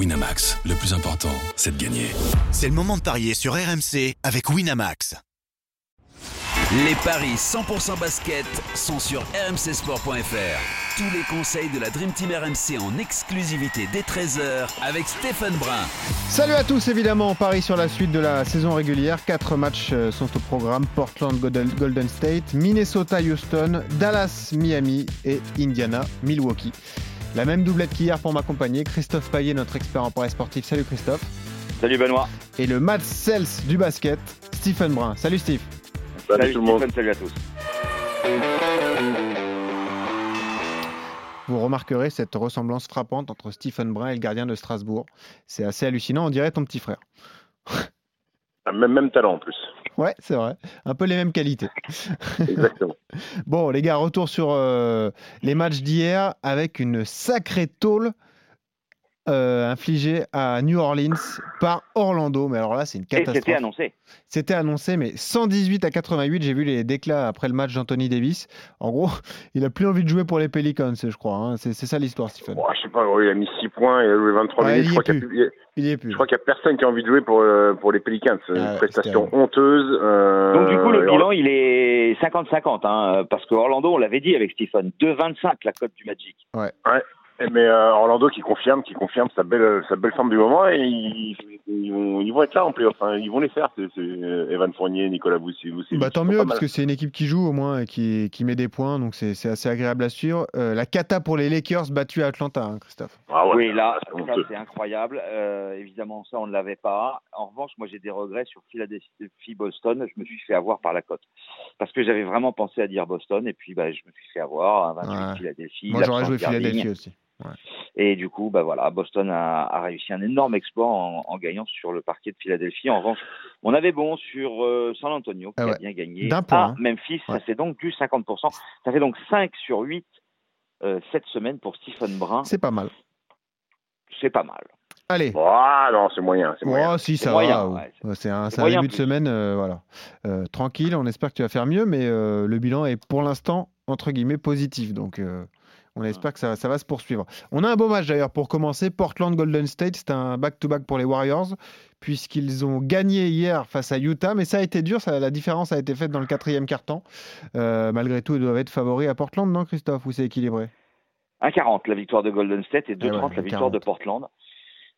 Winamax, le plus important, c'est de gagner. C'est le moment de parier sur RMC avec Winamax. Les paris 100% basket sont sur rmcsport.fr. Tous les conseils de la Dream Team RMC en exclusivité dès 13h avec Stéphane Brun. Salut à tous, évidemment, on parie sur la suite de la saison régulière. Quatre matchs euh, sont au programme Portland, Golden State, Minnesota, Houston, Dallas, Miami et Indiana, Milwaukee. La même doublette qu'hier pour m'accompagner, Christophe Payet, notre expert en paris sportif. Salut Christophe. Salut Benoît. Et le match Cels du basket, Stephen Brun. Salut Steve. Salut, tout le monde. Salut à tous. Vous remarquerez cette ressemblance frappante entre Stephen Brun et le gardien de Strasbourg. C'est assez hallucinant, on dirait ton petit frère. Ah, même, même talent en plus. Ouais, c'est vrai. Un peu les mêmes qualités. Exactement. bon, les gars, retour sur euh, les matchs d'hier avec une sacrée tôle euh, infligée à New Orleans par Orlando. Mais alors là, c'est une catastrophe. C'était annoncé. C'était annoncé, mais 118 à 88. J'ai vu les déclats après le match d'Anthony Davis. En gros, il a plus envie de jouer pour les Pelicans, je crois. Hein. C'est ça l'histoire, Stephen. Oh, je sais pas, il a mis 6 points, il a joué 23 Ouais, minutes. il y Je est crois qu'il y a- plus. Il y est plus. je crois qu'il n'y a personne qui a envie de jouer pour, euh, pour les Pelicans. C'est Ah, Une prestation c'était- honteuse. euh, Donc du coup, le bilan, il est 50-50, hein, parce que Orlando, on l'avait dit avec Stephen, 2,25 la cote du Magic. Mais euh, Orlando qui confirme, qui confirme sa belle, sa belle forme du moment et ils, ils vont, ils vont être là en playoff. Enfin, ils vont les faire. C'est c'est, euh, Evan Fournier, Nicolas Vucevic. Bah, tant mieux, parce que c'est une équipe qui joue au moins et qui, qui met des points, donc c'est c'est assez agréable à suivre. Euh, la cata pour les Lakers battus à Atlanta, hein, Christophe. Ah ouais, oui, là, c'est ça honteux. c'est incroyable. Euh, évidemment, ça, on ne l'avait pas. En revanche, moi, j'ai des regrets sur Philadelphie-Boston. Je me suis fait avoir par la cote. Parce que j'avais vraiment pensé à dire Boston, et puis bah, je me suis fait avoir. à 28 Ouais. Philadelphie. Moi, j'aurais joué. Philadelphie aussi. Et du coup, bah voilà, Boston a, a réussi un énorme exploit en, en gagnant sur le parquet de Philadelphie. En revanche, on avait bon sur euh, San Antonio qui Ah a bien gagné. D'un point, à hein. Memphis, Ouais. ça fait donc du 50%. Ça fait donc 5 sur 8 euh, cette semaine pour Stephen Brun. C'est pas mal. C'est pas mal. Allez. Ah non, c'est moyen. C'est moyen. Oh, si, ça moyen, va. ouais. C'est un, un moyen début de semaine, euh, voilà. Euh, tranquille, on espère que tu vas faire mieux, mais euh, le bilan est pour l'instant, entre guillemets, positif. Donc, on espère que ça, ça va se poursuivre. On a un beau match d'ailleurs pour commencer. Portland Golden State, c'est un back-to-back pour les Warriors, puisqu'ils ont gagné hier face à Utah, mais ça a été dur. Ça, la différence a été faite dans le quatrième quart-temps. Euh, malgré tout, ils doivent être favoris à Portland, non, Christophe Ou c'est équilibré? 1,40 la victoire de Golden State et 2,30 Eh ouais, la victoire de 1,40. Portland.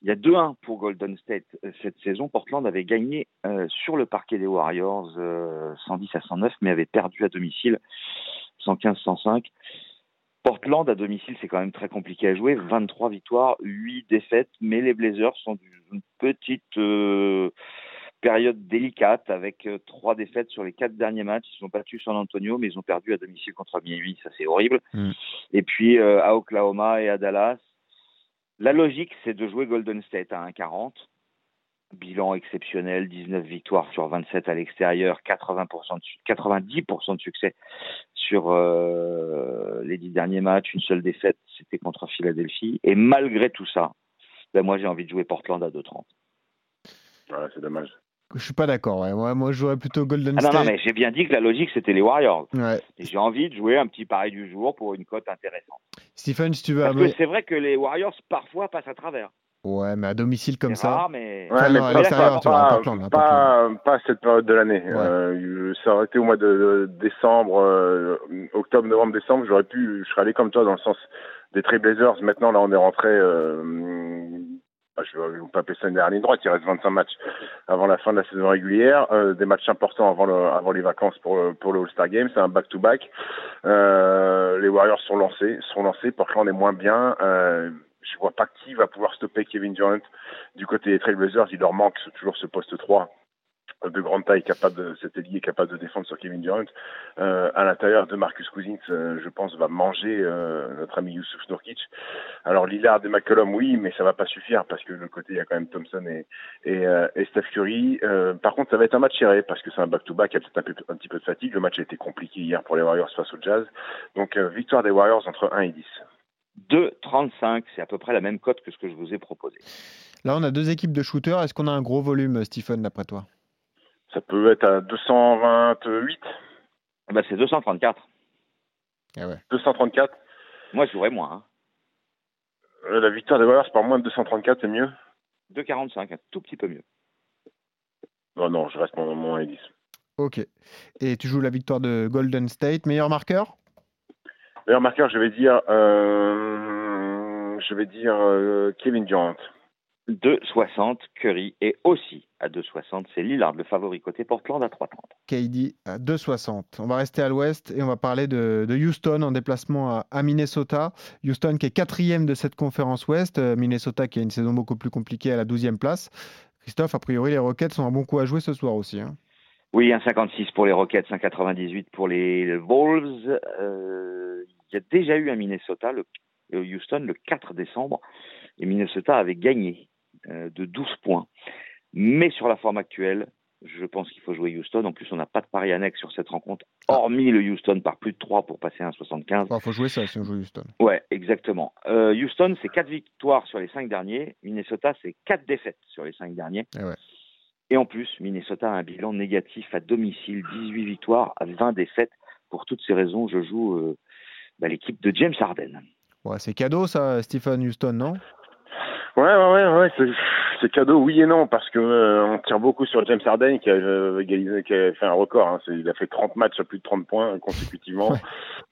Il y a 2-1 pour Golden State euh, cette saison. Portland avait gagné euh, sur le parquet des Warriors euh, 110 à 109, mais avait perdu à domicile 115-105. Portland à domicile, c'est quand même très compliqué à jouer. 23 victoires, 8 défaites, mais les Blazers sont d'une petite euh, période délicate avec euh, trois défaites sur les quatre derniers matchs. Ils ont battu San Antonio, mais ils ont perdu à domicile contre Miami. Ça, c'est horrible. Mm. Et puis euh, à Oklahoma et à Dallas. La logique, c'est de jouer Golden State à 1,40. Bilan exceptionnel, 19 victoires sur 27 à l'extérieur, 80% de, su- 90% de succès sur euh, les dix derniers matchs. Une seule défaite, c'était contre Philadelphie. Et malgré tout ça, ben moi j'ai envie de jouer Portland à 2,30. Ouais, c'est dommage. Je suis pas d'accord. Ouais. Moi, moi, je jouerais plutôt Golden Ah non, State. non, mais j'ai bien dit que la logique, c'était les Warriors. Ouais. Et j'ai envie de jouer un petit pari du jour pour une cote intéressante. Stephen, si tu veux. Parce que c'est vrai que les Warriors, parfois, passent à travers. Ouais, mais à domicile comme ça. rare, mais... Ouais, Enfin, mais pas- pas, cette période de l'année. Ouais. Euh, ça aurait été au mois de, de décembre, euh, octobre, novembre, décembre. J'aurais pu, je serais allé comme toi dans le sens des Trailblazers. Maintenant, là, on est rentré. Euh, ah, je ne vais pas appeler ça une dernière ligne droite. Il reste 25 matchs avant la fin de la saison régulière, euh, des matchs importants avant, le, avant les vacances pour, le- pour le All-Star Game. C'est un back-to-back. Euh, les Warriors sont lancés, sont lancés. Portland est moins bien. Euh, je vois pas qui va pouvoir stopper Kevin Durant. Du côté des Trailblazers. Il leur manque toujours ce poste 3 de grande taille capable de cet ailier capable de défendre sur Kevin Durant. Euh, à l'intérieur de Marcus Cousins euh, je pense va manger euh, notre ami Youssouf Nurkic. Alors Lillard et McCollum oui mais ça va pas suffire parce que de côté il y a quand même Thompson et et, euh, et Steph Curry. Euh, par contre ça va être un match serré parce que c'est un back to back il y a peut-être un, un petit peu de fatigue. Le match a été compliqué hier pour les Warriors face au Jazz. Donc victoire des Warriors entre 1 et 10 2,35, c'est à peu près la même cote que ce que je vous ai proposé. Là, on a deux équipes de shooters. Est-ce qu'on a un gros volume, Stephen, d'après toi? Ça peut être à 228 Eh ben, c'est 234. Ah ouais. 234 Moi, je jouerais moins. hein. Euh, La victoire des Warriors par moins de 234, c'est mieux? 2,45, un tout petit peu mieux. Non, non, je reste mon, mon 1,10. Ok. Et tu joues la victoire de Golden State. Meilleur marqueur? Meilleur marqueur, je vais dire, euh, je vais dire euh, Kevin Durant. 2,60, Curry est aussi à 2,60. C'est Lillard, le favori côté Portland à 3,30. KD à 2,60. On va rester à l'ouest et on va parler de, de Houston en déplacement à, à Minnesota. Houston qui est quatrième de cette conférence ouest. Euh, Minnesota qui a une saison beaucoup plus compliquée à la 12e place. Christophe, a priori, les Rockets sont un bon coup à jouer ce soir aussi. hein. Oui, 1,56 pour les Rockets, 1,98 pour les Wolves. Euh, il y a déjà eu un Minnesota, le, Houston, le 4 décembre, et Minnesota avait gagné euh, de 12 points. Mais sur la forme actuelle, je pense qu'il faut jouer Houston. En plus, on n'a pas de pari annexe sur cette rencontre, hormis le Houston par plus de 3 pour passer à 1,75. Il faut jouer ça si on joue Houston. Ouais, exactement. Euh, Houston, c'est 4 victoires sur les 5 derniers. Minnesota, c'est 4 défaites sur les 5 derniers. Eh ouais. Et en plus, Minnesota a un bilan négatif à domicile, 18 victoires à 20 défaites. Pour toutes ces raisons, je joue euh, bah, l'équipe de James Harden. Ouais, c'est cadeau ça, Stephen Houston, non? Ouais, ouais, ouais, ouais c'est, c'est cadeau, oui et non, parce que euh, on tire beaucoup sur James Harden qui a, euh, égalisé, qui a fait un record. Hein. C'est- il a fait 30 matchs à plus de 30 points consécutivement. Ouais.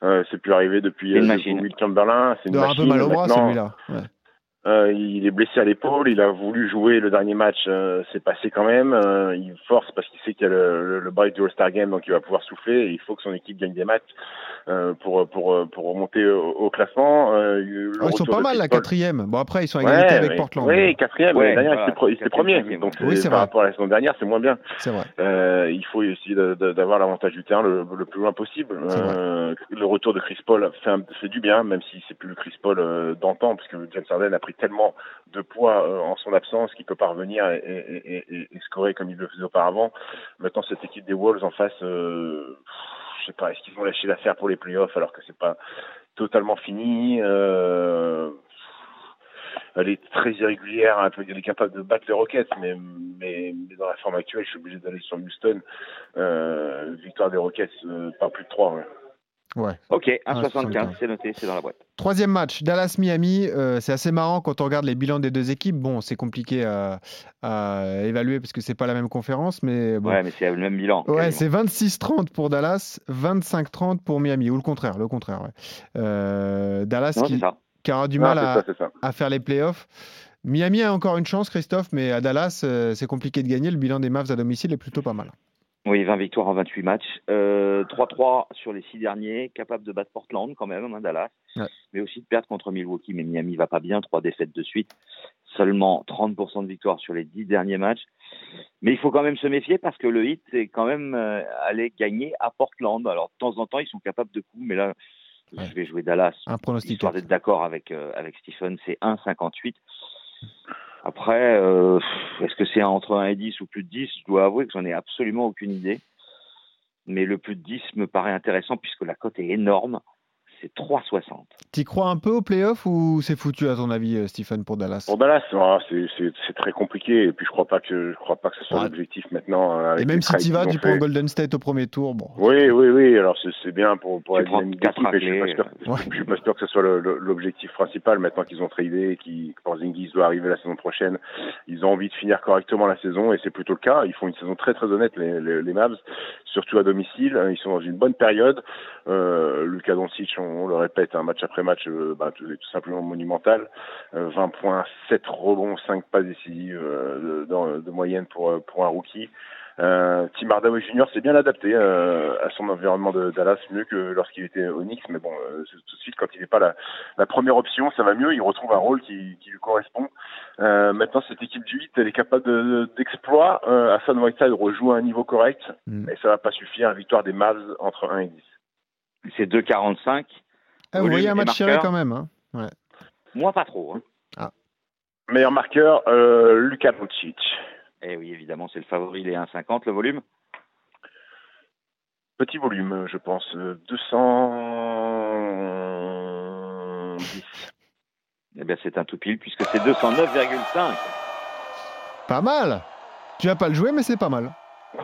Euh, c'est plus arrivé depuis C'est une euh, machine. depuis Will Chamberlain. C'est Il une avoir un peu machine. mal au bras celui-là. Ouais. Euh, il est blessé à l'épaule, il a voulu jouer le dernier match, euh, c'est passé quand même. Euh, il force parce qu'il sait qu'il y a le, le, le break du All-Star Game, donc il va pouvoir souffler. Et il faut que son équipe gagne des matchs euh, pour pour pour remonter au, au classement. Euh, Oh, ils sont retour pas mal la Chris Paul- quatrième. Bon après ils sont à égalité avec mais- Portland. Oui, quatrième. Ouais, l'année dernière, voilà, c'était pro- c'était quatrième, premier. cinquième, Donc ouais. Oui, c'est- c'est par vrai. rapport à la saison dernière, c'est moins bien. C'est vrai. Euh, il faut essayer d'avoir l'avantage du terrain le, le plus loin possible. Euh, le retour de Chris Paul fait, un- fait du bien, même si c'est plus le Chris Paul euh, d'antan, parce que James Harden a pris tellement de poids euh, en son absence qu'il peut pas revenir et, scorer comme il le faisait auparavant. Maintenant, cette équipe des Wolves en face, euh, je sais pas, est-ce qu'ils vont lâcher l'affaire pour les playoffs alors que c'est pas totalement fini euh, elle est très irrégulière, peu, elle est capable de battre les Rockets, mais, mais, dans la forme actuelle, je suis obligé d'aller sur Houston. Victoire des Rockets, pas plus de 3. Ouais. Ouais. Ok, 1,75. 1,75, c'est noté, c'est dans la boîte. Troisième match, Dallas-Miami. Euh, c'est assez marrant quand on regarde les bilans des deux équipes. Bon, c'est compliqué à, à évaluer parce que c'est pas la même conférence, mais bon. Ouais, mais c'est le même bilan. Ouais, c'est 26-30 pour Dallas, 25-30 pour Miami, ou le contraire, le contraire. ouais. Euh, Dallas Non, qui, qui aura du mal ça. à faire les playoffs. Miami a encore une chance, Christophe, mais à Dallas, euh, c'est compliqué de gagner. Le bilan des Mavs à domicile est plutôt pas mal. Oui, 20 victoires en 28 matchs. Euh, 3-3 sur les six derniers, capable de battre Portland quand même, hein, Dallas. Ouais. Mais aussi de perdre contre Milwaukee. Mais Miami va pas bien, trois défaites de suite. Seulement 30% de victoires sur les dix derniers matchs. Mais il faut quand même se méfier parce que le Heat est quand même euh, allé gagner à Portland. Alors de temps en temps, ils sont capables de coups, mais là, Ouais. je vais jouer Dallas. Un pronostic. Histoire d'être d'accord avec, euh, avec Stephen, c'est 1,58. Après, euh, est-ce que c'est entre 1 et 10 ou plus de 10 Je dois avouer que j'en ai absolument aucune idée. Mais le plus de 10 me paraît intéressant puisque la cote est énorme. C'est 3,60. T'y crois un peu aux playoffs ou c'est foutu à ton avis, euh, Stephen, pour Dallas? Pour Dallas, ah, c'est très compliqué. Et puis, je crois pas que je crois pas que ce soit Ouais. l'objectif maintenant. euh, Et même si tu vas, qu'ils tu prends. Golden State au premier tour. Bon. Oui, oui, oui. Alors c'est bien pour pour quatre d'équipe, mais je suis pas raclés, sûr. Ouais. Je suis pas sûr que ce soit l'objectif principal maintenant qu'ils ont tradé, et qui que Porzingis doit arriver la saison prochaine. Ils ont envie de finir correctement la saison et c'est plutôt le cas. Ils font une saison très très honnête les, les, les Mavs, surtout à domicile. Ils sont dans une bonne période. Euh, Luka Doncic, on, on le répète, un match après match, euh, bah, tout, tout simplement monumental. Euh, 20 points, 7 rebonds, 5 passes décisives euh, de, de moyenne pour euh, pour un rookie. Euh, Tim Hardaway Jr. s'est bien adapté euh, à son environnement de Dallas, mieux que lorsqu'il était au Knicks. Mais bon, euh, tout de suite, quand il n'est pas la, la première option, ça va mieux. Il retrouve un rôle qui, qui lui correspond. Euh, maintenant, cette équipe du 8, elle est capable de- d'exploits. Euh, Hassan Whiteside rejoue à un niveau correct, Mm. mais ça va pas suffire. Victoire des Mavs entre 1 et 10. C'est 2,45. Ah, vous voyez un match marqueur. quand même. hein. Moi, pas trop. Hein. Meilleur marqueur, euh, Luka Doncic. Eh oui, évidemment, c'est le favori, les 1,50. Le volume Petit volume, je pense. euh, 210. Eh bien, c'est un tout pile puisque c'est 209,5. Pas mal. Tu vas pas le jouer, mais c'est pas mal.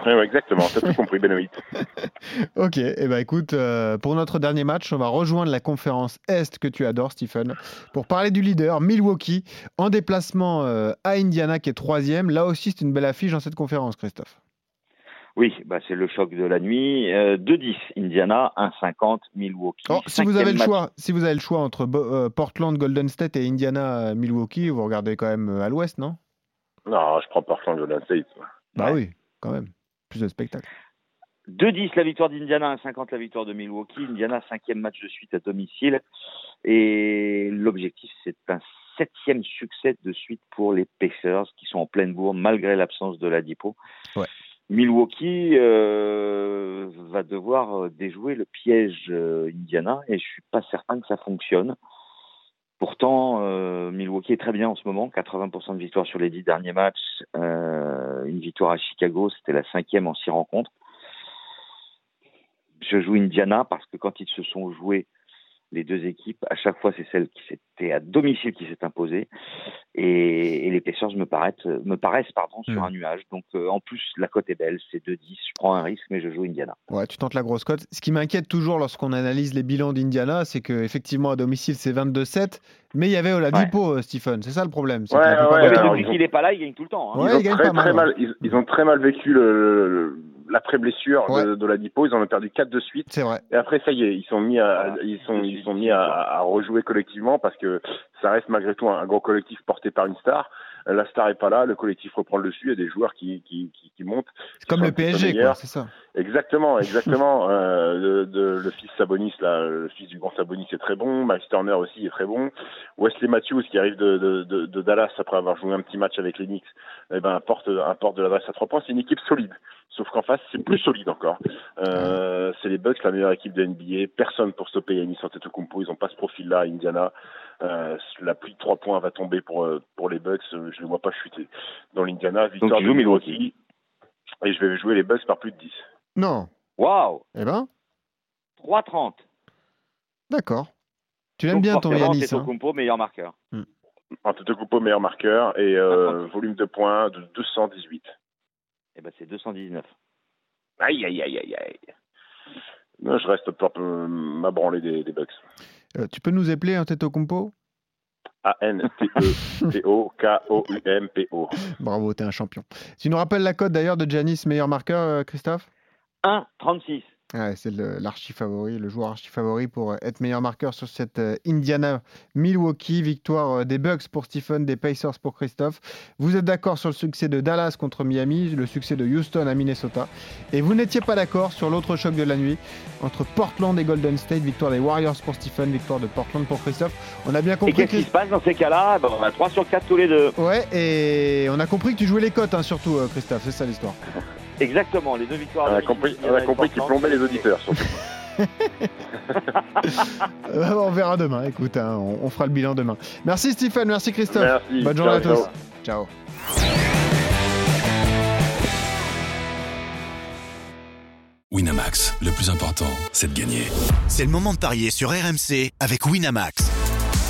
Ouais, exactement, t'as tout compris, Benoît. ok, et eh ben écoute, euh, pour notre dernier match, on va rejoindre la conférence Est que tu adores, Stephen, pour parler du leader, Milwaukee, en déplacement euh, à Indiana qui est troisième. Là aussi, c'est une belle affiche dans cette conférence, Christophe. Oui, bah c'est le choc de la nuit. 2-10 Indiana, 1-50 Milwaukee. Oh, si vous avez le choix, si vous avez le choix entre Portland, Golden State et Indiana, Milwaukee, vous regardez quand même à l'Ouest, non? Non, je prends Portland, Golden State. Bah oui, quand même plus de spectacle. 2-10 la victoire d'Indiana, 1-50 la victoire de Milwaukee. Indiana, cinquième match de suite à domicile. Et l'objectif, c'est un septième succès de suite pour les Pacers qui sont en pleine bourre malgré l'absence de la Dipo. Milwaukee euh, va devoir déjouer le piège euh, Indiana et je suis pas certain que ça fonctionne. Pourtant, euh, Milwaukee est très bien en ce moment, 80% de victoire sur les dix derniers matchs, euh, une victoire à Chicago, c'était la cinquième en six rencontres. Je joue Indiana parce que quand ils se sont joués les deux équipes, à chaque fois, c'est celle qui s'était à domicile qui s'est imposée. Et, les Pacers me paraissent, me paraissent pardon, sur hmm. un nuage. Donc, euh, en plus, la cote est belle, c'est 2-10. Je prends un risque, mais je joue Indiana. Ouais, tu tentes la grosse cote. Ce qui m'inquiète toujours lorsqu'on analyse les bilans d'Indiana, c'est qu'effectivement, à domicile, c'est 22-7. Mais il y avait Oladipo, ouais. Euh, Stephen. C'est ça le problème. Ouais, ouais, depuis qu'il n'est pas là, il gagne tout le temps. Hein. Ils, ont très, très mal, ils, ont très mal vécu le l'après-blessure de, de, la Dipo, ils en ont perdu quatre de suite. C'est vrai. Et après, ça y est, ils sont mis à, ils sont, ils sont mis à, à, rejouer collectivement parce que ça reste malgré tout un, gros collectif porté par une star. La star est pas là, le collectif reprend le dessus, il y a des joueurs qui, qui, qui, qui montent. C'est comme le PSG, quoi, c'est ça. Exactement, exactement. euh, de, le fils Sabonis, là, le fils du grand Sabonis est très bon. Miles Turner aussi est très bon. Wesley Matthews qui arrive de, de, de, de Dallas après avoir joué un petit match avec les Knicks, eh ben, apporte, apporte de l'adresse à trois points. C'est une équipe solide. Sauf qu'en face, c'est plus solide encore. Euh, c'est les Bucks, la meilleure équipe de NBA. Personne pour stopper Yannis Antetokounmpo. Ils n'ont pas ce profil-là à Indiana. Euh, la pluie de trois points va tomber pour euh, pour les Bucks. Je ne les vois pas chuter. Dans l'Indiana, victoire de Milwaukee. Et je vais jouer les Bucks par plus de 10. Non. Waouh. Eh ben 3-30. D'accord. Tu l'aimes bien ton Yannis. Antetokounmpo, hein meilleur marqueur. Hmm. Antetokounmpo, meilleur marqueur. Et euh, volume de points de 218. Eh ben c'est 219. Aïe, aïe, aïe, aïe, aïe. Non, je reste pour ma branlée des, des Bucks. Euh, tu peux nous appeler un Compo? A-N-T-E-T-O-K-O-U-M-P-O. Bravo, t'es un champion. Tu nous rappelles la cote d'ailleurs de Janis, meilleur marqueur, euh, Christophe? 1-36 c'est l'archi favori, le joueur archi favori pour euh, être meilleur marqueur sur cette euh, Indiana Milwaukee. Victoire euh, des Bucks pour Stephen, des Pacers pour Christophe. Vous êtes d'accord sur le succès de Dallas contre Miami, le succès de Houston à Minnesota. Et vous n'étiez pas d'accord sur l'autre choc de la nuit entre Portland et Golden State. Victoire des Warriors pour Stephen, victoire de Portland pour Christophe. On a bien compris. Et qu'est-ce qui se passe dans ces cas-là? On a 3 sur 4 tous les deux. Ouais, et on a compris que tu jouais les cotes, hein, surtout, Christophe. C'est ça l'histoire. Exactement, les deux victoires. On a compris, on a compris qu'ils plombaient les auditeurs, surtout. on verra demain, écoute, hein, on, fera le bilan demain. Merci Stéphane, merci Christophe. Merci. Bonne journée à tous. Ciao. Winamax, le plus important, c'est de gagner. C'est le moment de parier sur RMC avec Winamax.